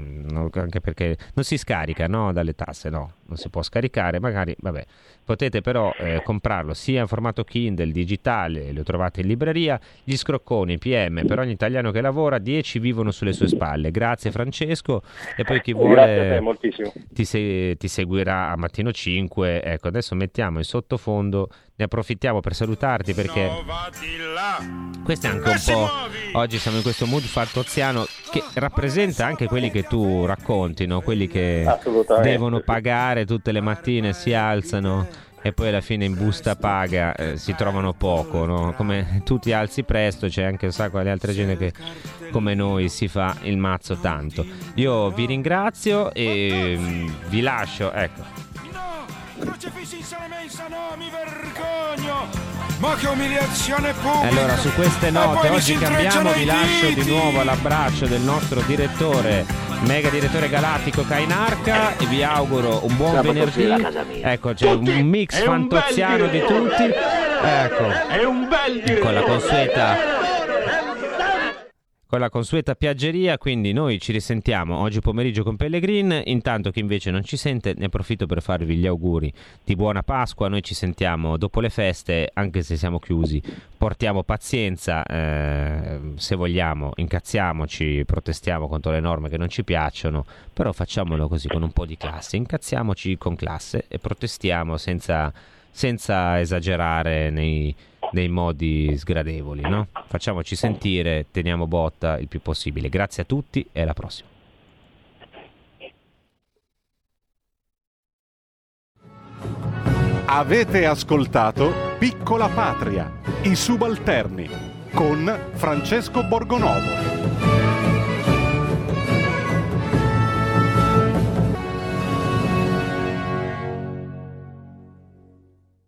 anche perché non si scarica no, dalle tasse, no, non si può scaricare, magari, vabbè, potete però eh, comprarlo sia in formato Kindle, digitale, lo trovate in libreria, gli scrocconi PM per ogni italiano che lavora, 10 vivono sulle sue spalle, grazie Francesco. E poi chi vuole ti, se, ti, seguirà a mattino 5. Ecco, adesso mettiamo in sottofondo, ne approfittiamo per salutarti perché questo è anche un po'. Oggi siamo in questo mood fattoziano che rappresenta anche quelli che tu racconti, no? quelli che devono pagare tutte le mattine, si alzano e poi alla fine in busta paga eh, si trovano poco, no? come tu ti alzi presto c'è anche un sacco di altre gente che come noi si fa il mazzo tanto. Io vi ringrazio e mm, vi lascio, ecco. Crocefissi in sala mensa, no, mi vergogno! Ma che umiliazione pubblica! Allora, su queste note oggi cambiamo, vi lascio di nuovo all'abbraccio del nostro direttore, mega direttore galattico Kainarca e vi auguro un buon Siamo venerdì. Ecco, c'è tutti. un mix fantoziano un di tutti. Ecco. Con la consueta con la consueta piaggeria, quindi noi ci risentiamo oggi pomeriggio con Pellegrin, intanto chi invece non ci sente ne approfitto per farvi gli auguri di buona Pasqua, noi ci sentiamo dopo le feste, anche se siamo chiusi, portiamo pazienza, eh, se vogliamo incazziamoci, protestiamo contro le norme che non ci piacciono, però facciamolo così con un po' di classe, incazziamoci con classe e protestiamo senza, senza esagerare nei nei modi sgradevoli, no? Facciamoci sentire, teniamo botta il più possibile. Grazie a tutti e alla prossima. Avete ascoltato Piccola Patria, i subalterni con Francesco Borgonovo.